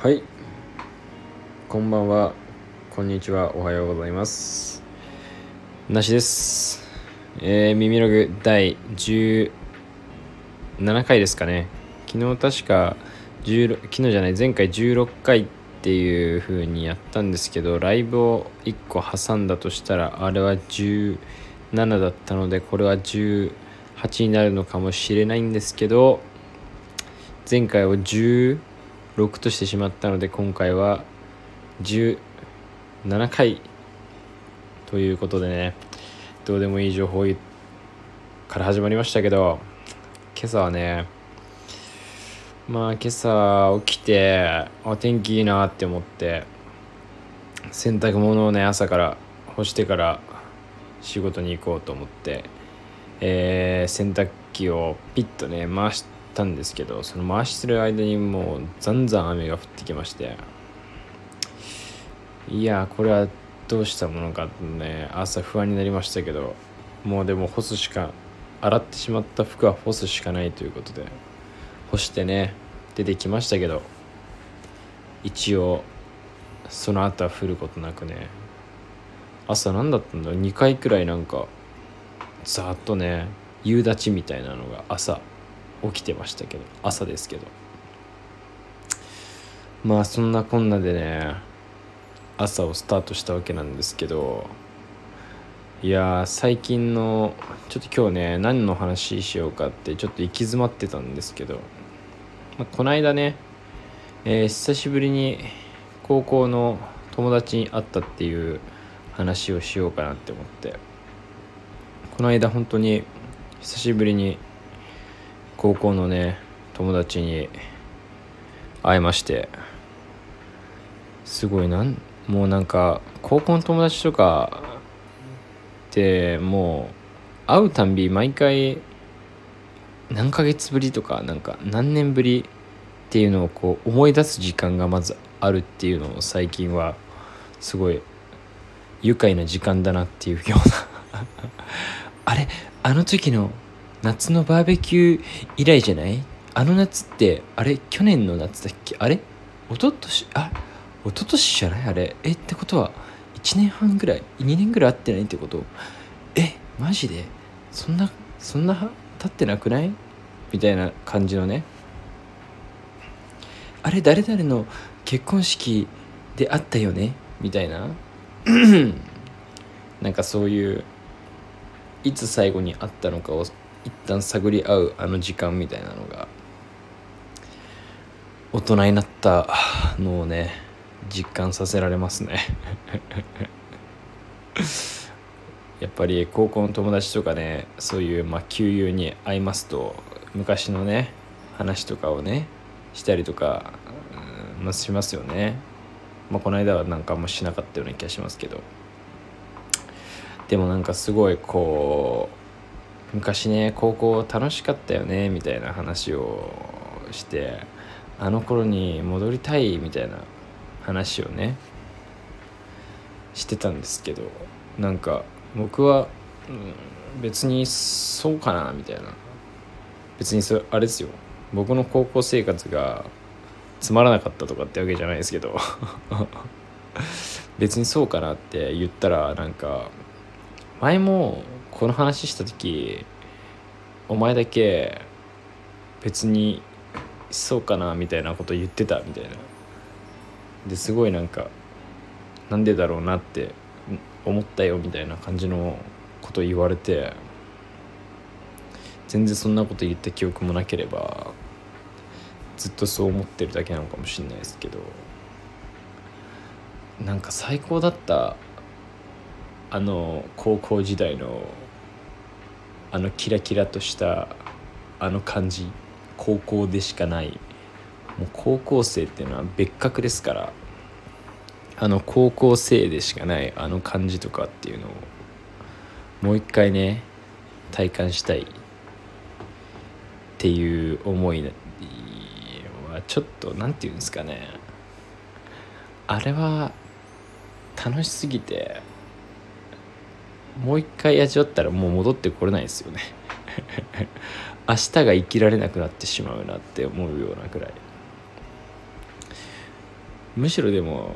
はい。こんばんは。こんにちは。おはようございます。なしです。えー、耳ログ第17回ですかね。昨日確か16昨日じゃない前回16回っていう風にやったんですけどライブを1個挟んだとしたらあれは17だったのでこれは18になるのかもしれないんですけど前回を16としてしまったので今回は17回ということでねどうでもいい情報から始まりましたけど今朝はねまあ今朝起きてお天気いいなって思って洗濯物をね朝から干してから仕事に行こうと思って、えー、洗濯機をピッとね回してたんですけどその回してる間にもうざんざん雨が降ってきまして。いやこれはどうしたものかね朝不安になりましたけどもうでも干すしか洗ってしまった服は干すしかないということで干してね出てきましたけど一応その後は降ることなくね朝何だったんだろう？2回くらいなんかざっとね夕立みたいなのが朝。起きてましたけど朝ですけど。まあそんなこんなでね朝をスタートしたわけなんですけどいや最近のちょっと今日ね何の話しようかってちょっと行き詰まってたんですけど、まあ、この間ね、えー、久しぶりに高校の友達に会ったっていう話をしようかなって思って。この間本当に久しぶりに高校のね友達に会いましてすごいなんもうなんか高校の友達とかってもう会うたんび毎回何ヶ月ぶりとかなんか何年ぶりっていうのをこう思い出す時間がまずあるっていうのを最近はすごい愉快な時間だなっていうような。あれ？あの時の夏のバーベキュー以来じゃない？あの夏ってあれ？去年の夏だっけ？あれ？一昨年？あ一昨年じゃない？あれ？えってことは1年半ぐらい？2年ぐらい会ってないってこと？えマジで？そんなそんな経ってなくない？みたいな感じのね。あれ誰々の結婚式で会ったよね？みたいな。なんかそういういつ最後に会ったのかを一旦探り合うあの時間みたいなのが大人になったのをね実感させられますね。やっぱり高校の友達とかねそういうまあ旧友に会いますと昔のね話とかをねしたりとか、うん、しますよね、まあ、この間はなんかあんましなかったような気がしますけど。でもなんかすごいこう昔ね高校楽しかったよねみたいな話をしてあの頃に戻りたいみたいな話をねしてたんですけどなんか僕は、うん、別にそうかなみたいな。別にそれあれですよ。僕の高校生活がつまらなかったとかってわけじゃないですけど。別にそうかなって言ったらなんか前もこの話した時お前だけ別にそうかなみたいなこと言ってたみたいな。ですごいなんかなんでだろうなって思ったよみたいな感じのこと言われて全然そんなこと言った記憶もなければずっとそう思ってるだけなのかもしれないですけどなんか最高だったあの高校時代のあのキラキラとしたあの感じ高校でしかない。もう高校生っていうのは別格ですから。あの高校生でしかないあの感じとかっていうのをもう一回ね体感したい。っていう思いはちょっと何て言うんですかね。あれは楽しすぎてもう一回味わったらもう戻ってこれないですよね。明日が生きられなくなってしまうなって思うようなくらい。むしろでも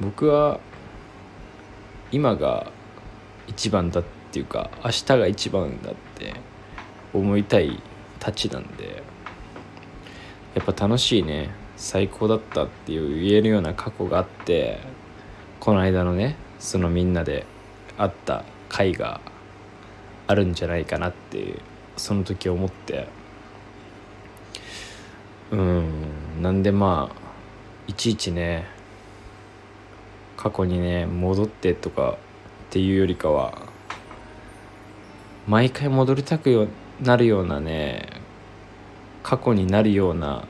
僕は今が一番だっていうか明日が一番だって思いたいたちなんでやっぱ楽しいね。最高だったっていう言えるような過去があってこの間のねそのみんなで会った回があるんじゃないかなってその時思って。うんなんでまあいちいちね過去にね戻ってとかっていうよりかは毎回戻りたくなるようなね過去になるような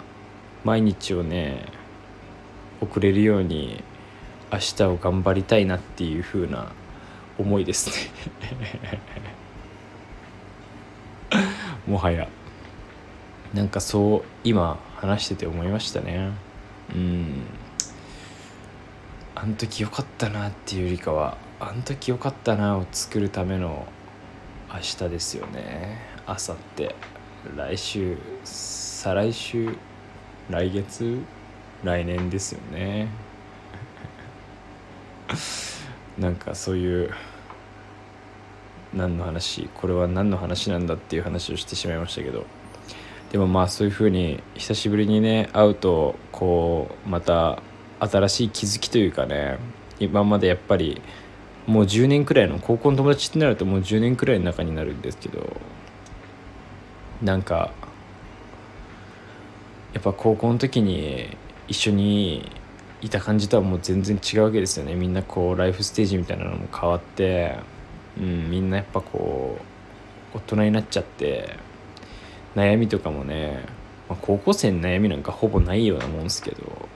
毎日をね送れるように明日を頑張りたいなっていう風な思いですね。もはや。なんかそう今話してて思いましたね。うん。あの時よかったなっていうよりかはあの時よかったなを作るための明日ですよね。あさって来週再来週来月来年ですよね。なんかそういう何の話これは何の話なんだっていう話をしてしまいましたけど。でもまあそういうふうに久しぶりにね会うとこうまた新しい気づきというかね今までやっぱりもう10年くらいの高校の友達ってなるともう10年くらいの中になるんですけどなんかやっぱ高校の時に一緒にいた感じとはもう全然違うわけですよね。みんなこうライフステージみたいなのも変わって、うん、みんなやっぱこう大人になっちゃって悩みとかもね、まあ、高校生の悩みなんかほぼないようなもんですけど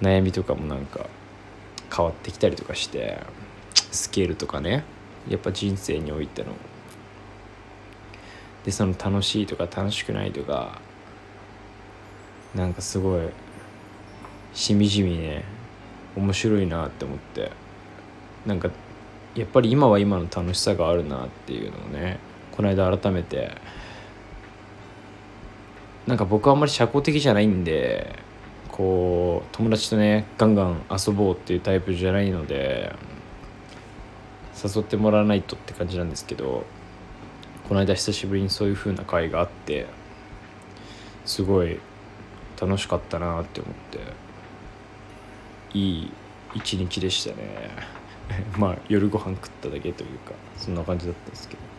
悩みとかもなんか変わってきたりとかしてスケールとかねやっぱ人生においての。でその楽しいとか楽しくないとかなんかすごいしみじみね面白いなって思ってなんかやっぱり今は今の楽しさがあるなっていうのをねこの間改めて。なんか僕はあんまり社交的じゃないんでこう友達とねガンガン遊ぼうっていうタイプじゃないので誘ってもらわないとって感じなんですけどこの間久しぶりにそういう風な会があってすごい楽しかったなって思っていい一日でしたね。まあ夜ご飯食っただけというかそんな感じだったんですけど。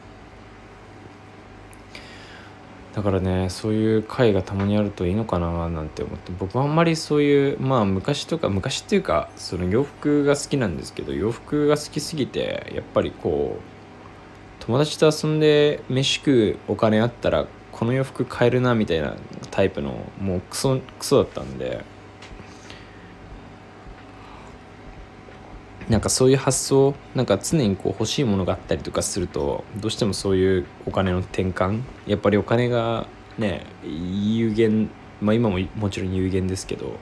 だからねそういう会がたまにあるといいのかななんて思って僕はあんまりそういうまあ昔とか昔っていうかその洋服が好きなんですけど洋服が好きすぎてやっぱりこう友達と遊んで飯食うお金あったらこの洋服買えるなみたいなタイプのもうクソクソだったんでなんかそういう発想なんか常にこう欲しいものがあったりとかするとどうしてもそういうお金の転換やっぱりお金がね有限まあ今ももちろん有限ですけど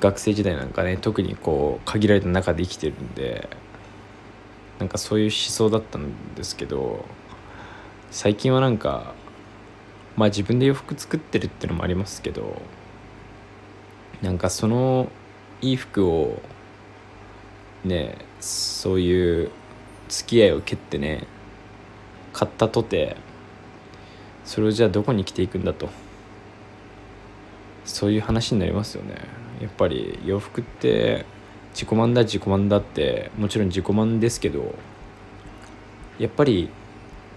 学生時代なんかね特にこう限られた中で生きてるんでなんかそういう思想だったんですけど最近はなんかまあ自分で洋服作ってるっていうのもありますけどなんかそのいい服をねそういう付き合いを蹴ってね買ったとてそれをじゃあどこに着ていくんだと。そういう話になりますよね。やっぱり洋服って自己満だ自己満だってもちろん自己満ですけどやっぱり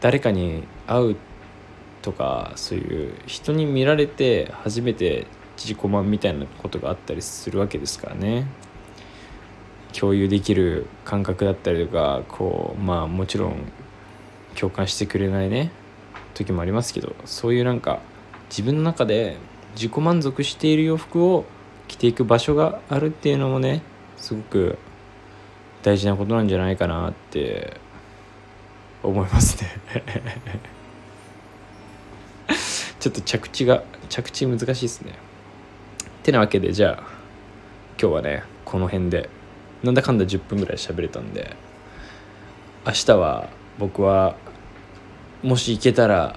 誰かに会うとかそういう人に見られて初めて自己満みたいなことがあったりするわけですからね。共有できる感覚だったりとかこうまあもちろん共感してくれないね時もありますけどそういうなんか自分の中で自己満足している洋服を着ていく場所があるっていうのもねすごく大事なことなんじゃないかなって思いますね。ちょっと着地が着地難しいですね。てなわけでじゃあ今日はねこの辺で。なんだかんだ10分ぐらい喋れたんで明日は僕はもし行けたら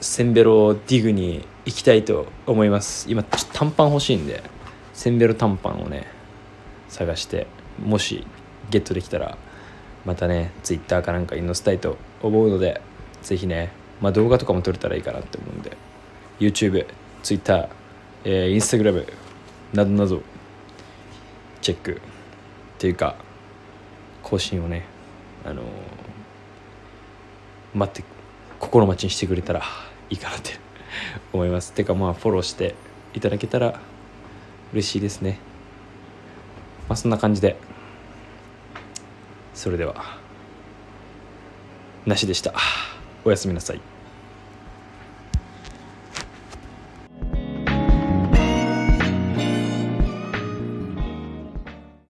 センベロディグに行きたいと思います。今ちょっと短パン欲しいんでセンベロ短パンをね探してもしゲットできたらまたね Twitter かなんかに載せたいと思うのでぜひねまあ動画とかも撮れたらいいかなって思うんで YouTube、Twitter、えー、Instagram などなどチェックっていうか更新をねあの、待って心待ちにしてくれたらいいかなって 思います。てかまあフォローしていただけたら嬉しいですね。まあそんな感じでそれではなしでした。おやすみなさい。